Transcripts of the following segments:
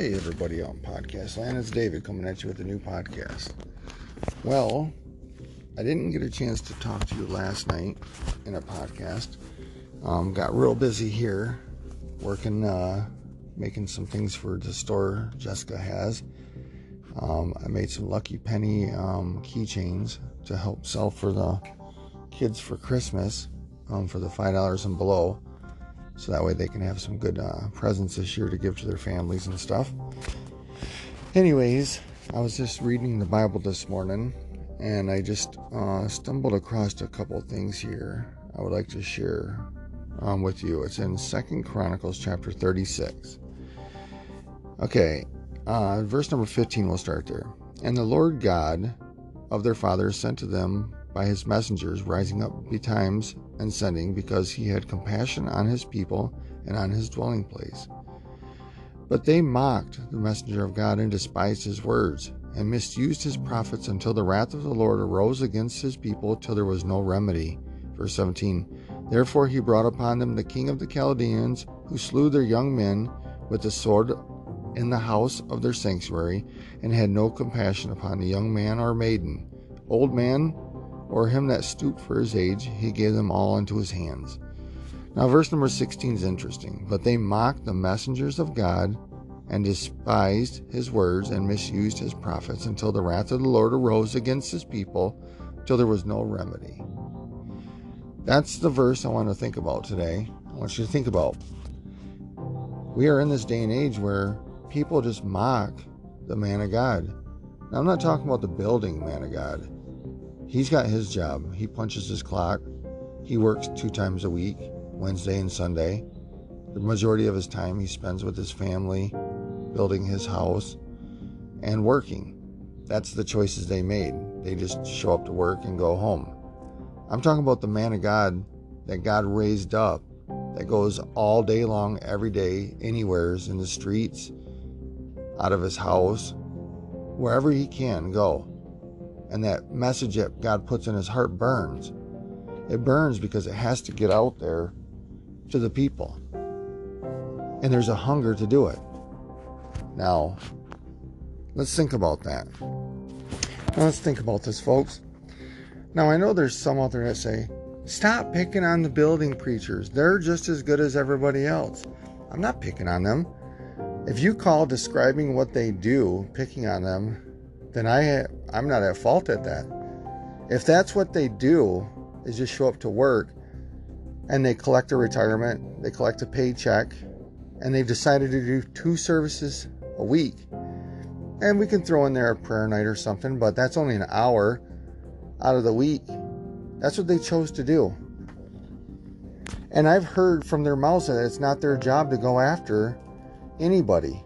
Hey, everybody on podcast land. It's David coming at you with a new podcast. Well, I didn't get a chance to talk to you last night in a podcast. Um, got real busy here working, uh, making some things for the store Jessica has. Um, I made some Lucky Penny um, keychains to help sell for the kids for Christmas um, for the $5 and below so that way they can have some good uh, presents this year to give to their families and stuff. Anyways, I was just reading the Bible this morning and I just uh, stumbled across a couple things here I would like to share um, with you. It's in Second Chronicles chapter 36. Okay, uh, verse number 15, we'll start there. And the Lord God of their fathers sent to them by his messengers, rising up betimes and sending, because he had compassion on his people and on his dwelling place. But they mocked the messenger of God and despised his words, and misused his prophets until the wrath of the Lord arose against his people till there was no remedy. Verse 17 Therefore he brought upon them the king of the Chaldeans, who slew their young men with the sword in the house of their sanctuary, and had no compassion upon the young man or maiden, old man or him that stooped for his age, he gave them all into his hands. Now, verse number 16 is interesting. But they mocked the messengers of God and despised his words and misused his prophets until the wrath of the Lord arose against his people, till there was no remedy. That's the verse I want to think about today. I want you to think about. We are in this day and age where people just mock the man of God. Now, I'm not talking about the building man of God. He's got his job. He punches his clock. He works two times a week, Wednesday and Sunday. The majority of his time he spends with his family, building his house, and working. That's the choices they made. They just show up to work and go home. I'm talking about the man of God that God raised up that goes all day long, every day, anywheres in the streets, out of his house, wherever he can go and that message that God puts in his heart burns. It burns because it has to get out there to the people. And there's a hunger to do it. Now, let's think about that. Let's think about this, folks. Now, I know there's some out there that say, stop picking on the building preachers. They're just as good as everybody else. I'm not picking on them. If you call describing what they do picking on them, then I I'm not at fault at that. If that's what they do is just show up to work and they collect a retirement, they collect a paycheck, and they've decided to do two services a week. And we can throw in there a prayer night or something, but that's only an hour out of the week. That's what they chose to do. And I've heard from their mouths that it's not their job to go after anybody.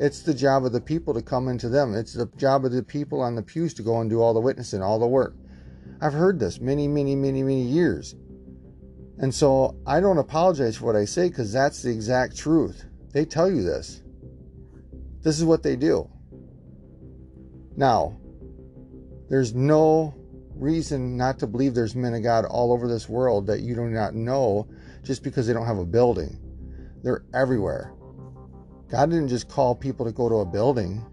It's the job of the people to come into them. It's the job of the people on the pews to go and do all the witnessing, all the work. I've heard this many, many, many, many years. And so I don't apologize for what I say because that's the exact truth. They tell you this. This is what they do. Now, there's no reason not to believe there's men of God all over this world that you do not know just because they don't have a building. They're everywhere. God didn't just call people to go to a building.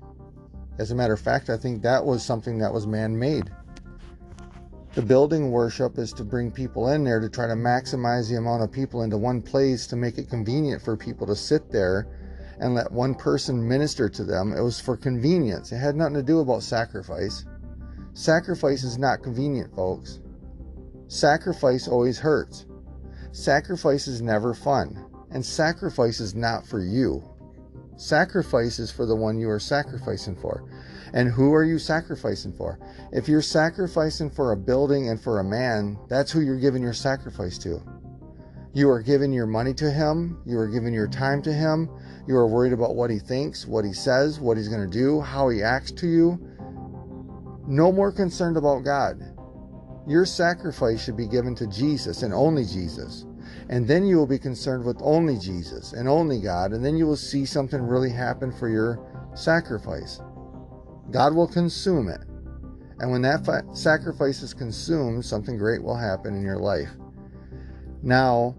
As a matter of fact, I think that was something that was man made. The building worship is to bring people in there to try to maximize the amount of people into one place to make it convenient for people to sit there and let one person minister to them. It was for convenience. It had nothing to do about sacrifice. Sacrifice is not convenient, folks. Sacrifice always hurts. Sacrifice is never fun. And sacrifice is not for you. Sacrifice is for the one you are sacrificing for. And who are you sacrificing for? If you're sacrificing for a building and for a man, that's who you're giving your sacrifice to. You are giving your money to him. You are giving your time to him. You are worried about what he thinks, what he says, what he's going to do, how he acts to you. No more concerned about God. Your sacrifice should be given to Jesus and only Jesus. And then you will be concerned with only Jesus and only God, and then you will see something really happen for your sacrifice. God will consume it. And when that fi- sacrifice is consumed, something great will happen in your life. Now,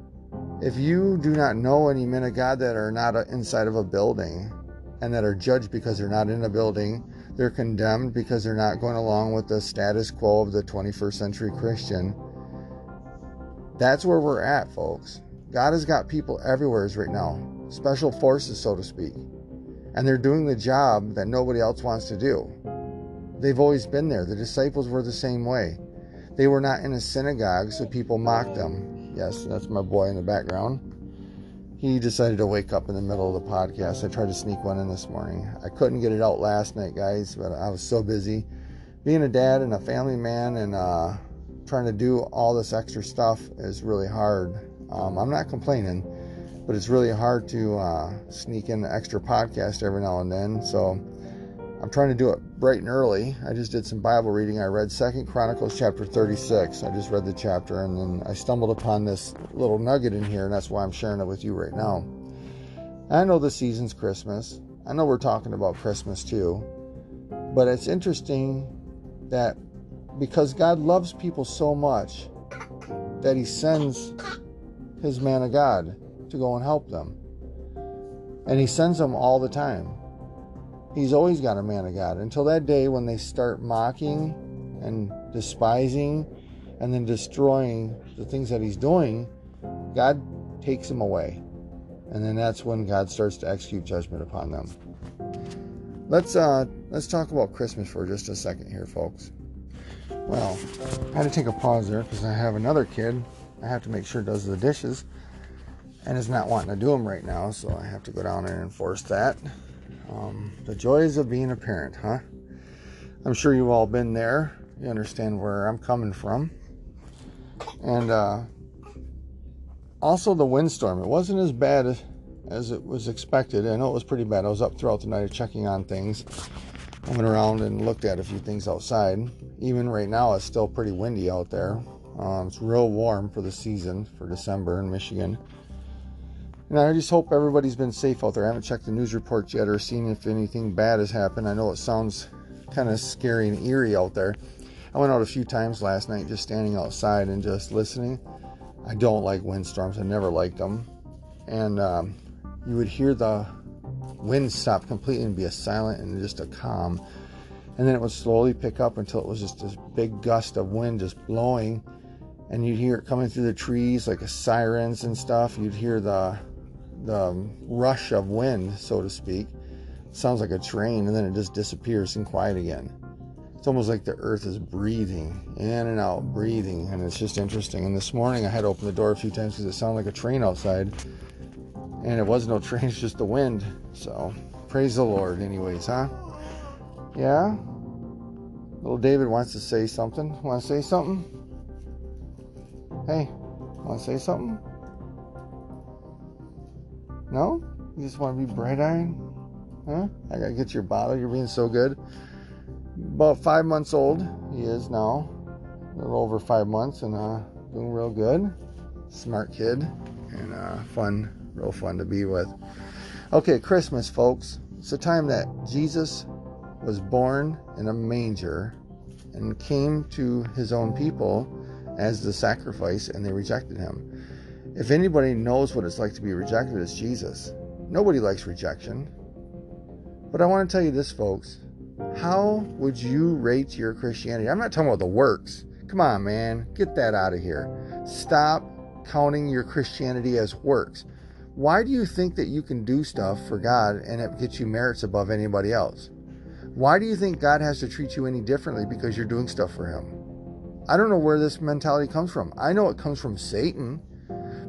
if you do not know any men of God that are not uh, inside of a building, and that are judged because they're not in a building. They're condemned because they're not going along with the status quo of the 21st century Christian. That's where we're at, folks. God has got people everywhere right now, special forces, so to speak. And they're doing the job that nobody else wants to do. They've always been there. The disciples were the same way. They were not in a synagogue, so people mocked them. Yes, that's my boy in the background. He decided to wake up in the middle of the podcast. I tried to sneak one in this morning. I couldn't get it out last night, guys, but I was so busy. Being a dad and a family man and uh, trying to do all this extra stuff is really hard. Um, I'm not complaining, but it's really hard to uh, sneak in an extra podcast every now and then. So I'm trying to do it bright and early. I just did some Bible reading. I read Second Chronicles chapter 36. I just read the chapter and then I stumbled upon this little nugget in here, and that's why I'm sharing it with you right now. I know the season's Christmas. I know we're talking about Christmas too. But it's interesting that because God loves people so much that he sends his man of God to go and help them. And he sends them all the time. He's always got a man of God until that day when they start mocking and despising and then destroying the things that he's doing. God takes them away. And then that's when God starts to execute judgment upon them. Let's uh let's talk about Christmas for just a second here, folks. Well, I had to take a pause there because I have another kid. I have to make sure does the dishes and is not wanting to do them right now, so I have to go down and enforce that. Um, the joys of being a parent, huh? I'm sure you've all been there. You understand where I'm coming from. And uh, also the windstorm. It wasn't as bad as, as it was expected. I know it was pretty bad. I was up throughout the night checking on things. I went around and looked at a few things outside. Even right now, it's still pretty windy out there. Um, it's real warm for the season for December in Michigan. And I just hope everybody's been safe out there. I haven't checked the news reports yet or seen if anything bad has happened. I know it sounds kind of scary and eerie out there. I went out a few times last night just standing outside and just listening. I don't like windstorms, I never liked them. And um, you would hear the wind stop completely and be a silent and just a calm. And then it would slowly pick up until it was just this big gust of wind just blowing. And you'd hear it coming through the trees like sirens and stuff. You'd hear the the rush of wind, so to speak. It sounds like a train, and then it just disappears and quiet again. It's almost like the earth is breathing in and out, breathing, and it's just interesting. And this morning I had to open the door a few times because it sounded like a train outside, and it was no train, it's just the wind. So praise the Lord, anyways, huh? Yeah? Little David wants to say something. Want to say something? Hey, want to say something? No? You just want to be bright eyed? Huh? I gotta get your bottle. You're being so good. About five months old, he is now. A little over five months and uh, doing real good. Smart kid and uh, fun, real fun to be with. Okay, Christmas, folks. It's the time that Jesus was born in a manger and came to his own people as the sacrifice, and they rejected him. If anybody knows what it's like to be rejected, it's Jesus. Nobody likes rejection. But I want to tell you this, folks. How would you rate your Christianity? I'm not talking about the works. Come on, man. Get that out of here. Stop counting your Christianity as works. Why do you think that you can do stuff for God and it gets you merits above anybody else? Why do you think God has to treat you any differently because you're doing stuff for Him? I don't know where this mentality comes from. I know it comes from Satan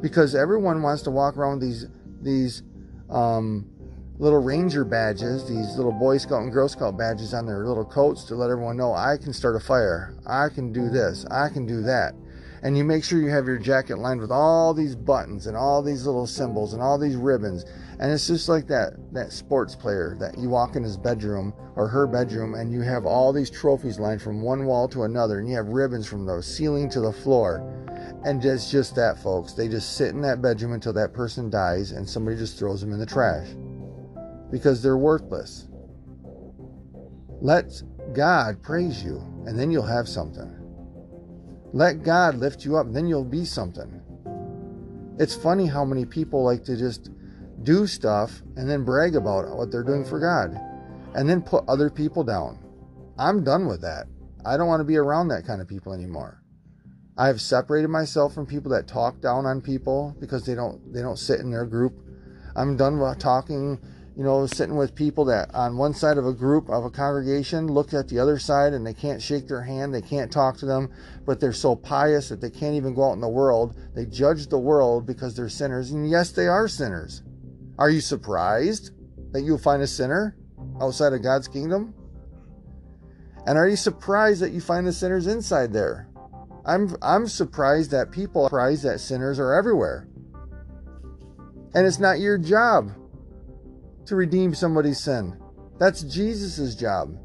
because everyone wants to walk around with these these um, little ranger badges, these little Boy Scout and Girl Scout badges on their little coats to let everyone know I can start a fire, I can do this, I can do that. And you make sure you have your jacket lined with all these buttons and all these little symbols and all these ribbons. And it's just like that that sports player that you walk in his bedroom or her bedroom and you have all these trophies lined from one wall to another and you have ribbons from the ceiling to the floor and it's just that, folks. They just sit in that bedroom until that person dies and somebody just throws them in the trash because they're worthless. Let God praise you, and then you'll have something. Let God lift you up, then you'll be something. It's funny how many people like to just do stuff, and then brag about what they're doing for God, and then put other people down. I'm done with that. I don't want to be around that kind of people anymore. I have separated myself from people that talk down on people because they don't they don't sit in their group. I'm done with talking you know, sitting with people that on one side of a group of a congregation look at the other side and they can't shake their hand, they can't talk to them, but they're so pious that they can't even go out in the world. They judge the world because they're sinners. And yes, they are sinners. Are you surprised that you'll find a sinner outside of God's kingdom? And are you surprised that you find the sinners inside there? I'm I'm surprised that people are surprised that sinners are everywhere. And it's not your job to redeem somebody's sin. That's Jesus' job.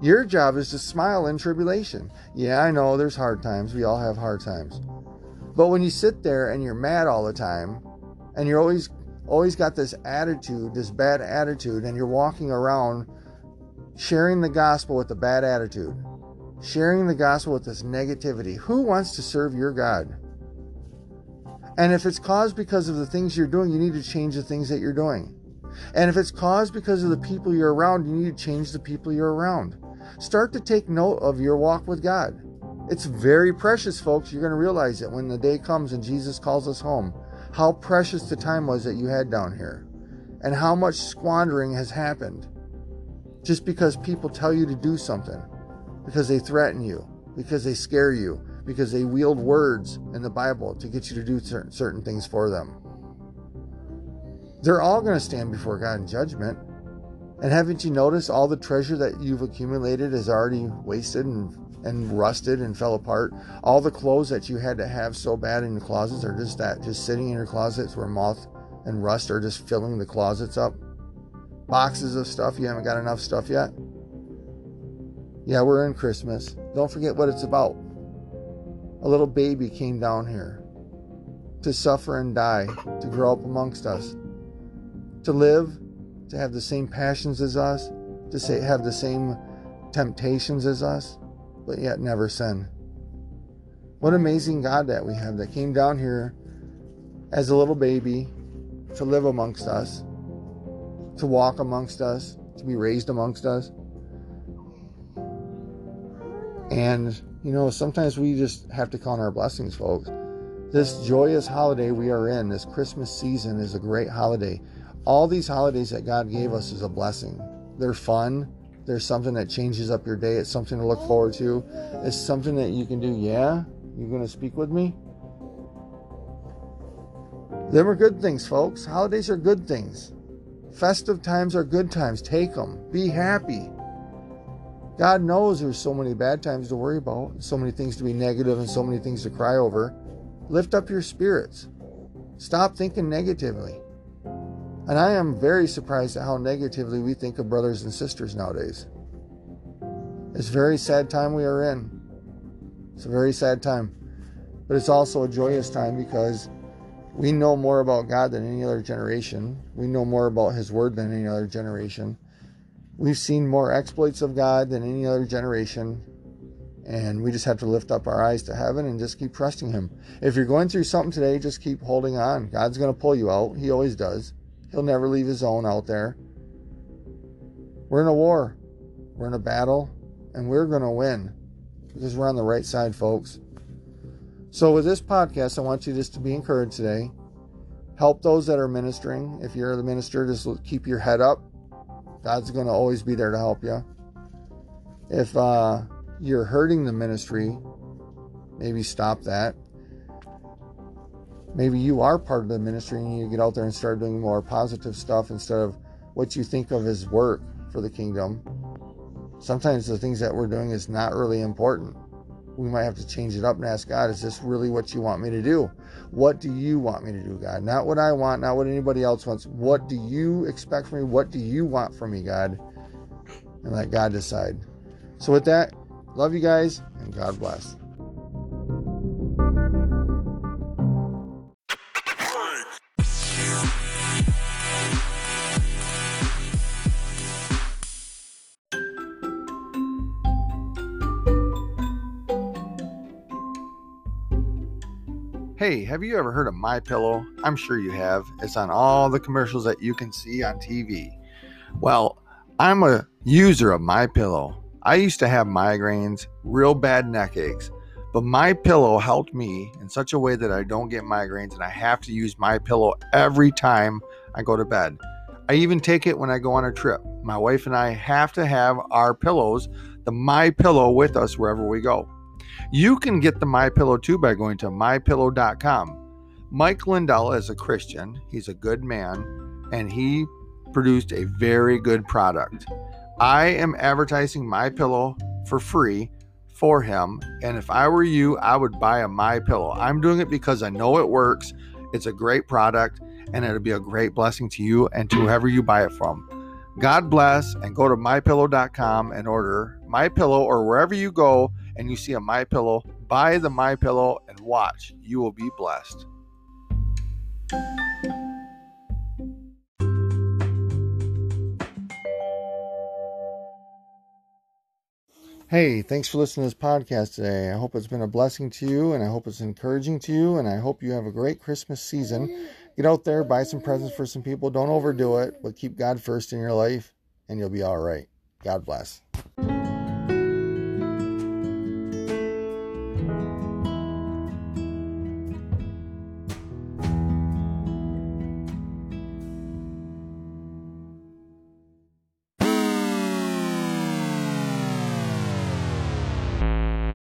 Your job is to smile in tribulation. Yeah, I know there's hard times. We all have hard times. But when you sit there and you're mad all the time, and you're always always got this attitude, this bad attitude, and you're walking around sharing the gospel with a bad attitude, sharing the gospel with this negativity, who wants to serve your God? And if it's caused because of the things you're doing, you need to change the things that you're doing. And if it's caused because of the people you're around, you need to change the people you're around. Start to take note of your walk with God. It's very precious, folks. You're going to realize it when the day comes and Jesus calls us home. How precious the time was that you had down here, and how much squandering has happened just because people tell you to do something, because they threaten you, because they scare you, because they wield words in the Bible to get you to do certain, certain things for them. They're all going to stand before God in judgment. And haven't you noticed all the treasure that you've accumulated is already wasted and, and rusted and fell apart? All the clothes that you had to have so bad in your closets are just that, just sitting in your closets where moth and rust are just filling the closets up. Boxes of stuff, you haven't got enough stuff yet. Yeah, we're in Christmas. Don't forget what it's about. A little baby came down here to suffer and die, to grow up amongst us to live, to have the same passions as us, to say, have the same temptations as us, but yet never sin. What amazing God that we have that came down here as a little baby to live amongst us, to walk amongst us, to be raised amongst us. And, you know, sometimes we just have to count our blessings, folks. This joyous holiday we are in, this Christmas season, is a great holiday all these holidays that God gave us is a blessing. They're fun. There's something that changes up your day. It's something to look forward to. It's something that you can do. Yeah, you're going to speak with me? Them are good things, folks. Holidays are good things. Festive times are good times. Take them. Be happy. God knows there's so many bad times to worry about, so many things to be negative, and so many things to cry over. Lift up your spirits. Stop thinking negatively. And I am very surprised at how negatively we think of brothers and sisters nowadays. It's a very sad time we are in. It's a very sad time. But it's also a joyous time because we know more about God than any other generation. We know more about His Word than any other generation. We've seen more exploits of God than any other generation. And we just have to lift up our eyes to heaven and just keep trusting Him. If you're going through something today, just keep holding on. God's going to pull you out. He always does. He'll never leave his own out there. We're in a war. We're in a battle, and we're going to win because we're on the right side, folks. So, with this podcast, I want you just to be encouraged today. Help those that are ministering. If you're the minister, just keep your head up. God's going to always be there to help you. If uh, you're hurting the ministry, maybe stop that maybe you are part of the ministry and you get out there and start doing more positive stuff instead of what you think of as work for the kingdom. Sometimes the things that we're doing is not really important. We might have to change it up and ask God, is this really what you want me to do? What do you want me to do, God? Not what I want, not what anybody else wants. What do you expect from me? What do you want from me, God? And let God decide. So, with that, love you guys and God bless. Hey, have you ever heard of My Pillow? I'm sure you have. It's on all the commercials that you can see on TV. Well, I'm a user of My Pillow. I used to have migraines, real bad neck aches, but My Pillow helped me in such a way that I don't get migraines and I have to use My Pillow every time I go to bed. I even take it when I go on a trip. My wife and I have to have our pillows, the My Pillow with us wherever we go. You can get the My Pillow too by going to mypillow.com. Mike Lindell is a Christian. He's a good man and he produced a very good product. I am advertising My Pillow for free for him, and if I were you, I would buy a My Pillow. I'm doing it because I know it works. It's a great product and it'll be a great blessing to you and to whoever you buy it from. God bless and go to mypillow.com and order My Pillow or wherever you go and you see a My Pillow, buy the My Pillow and watch. You will be blessed. Hey, thanks for listening to this podcast today. I hope it's been a blessing to you and I hope it's encouraging to you and I hope you have a great Christmas season. Get out there, buy some presents for some people. Don't overdo it, but keep God first in your life and you'll be all right. God bless.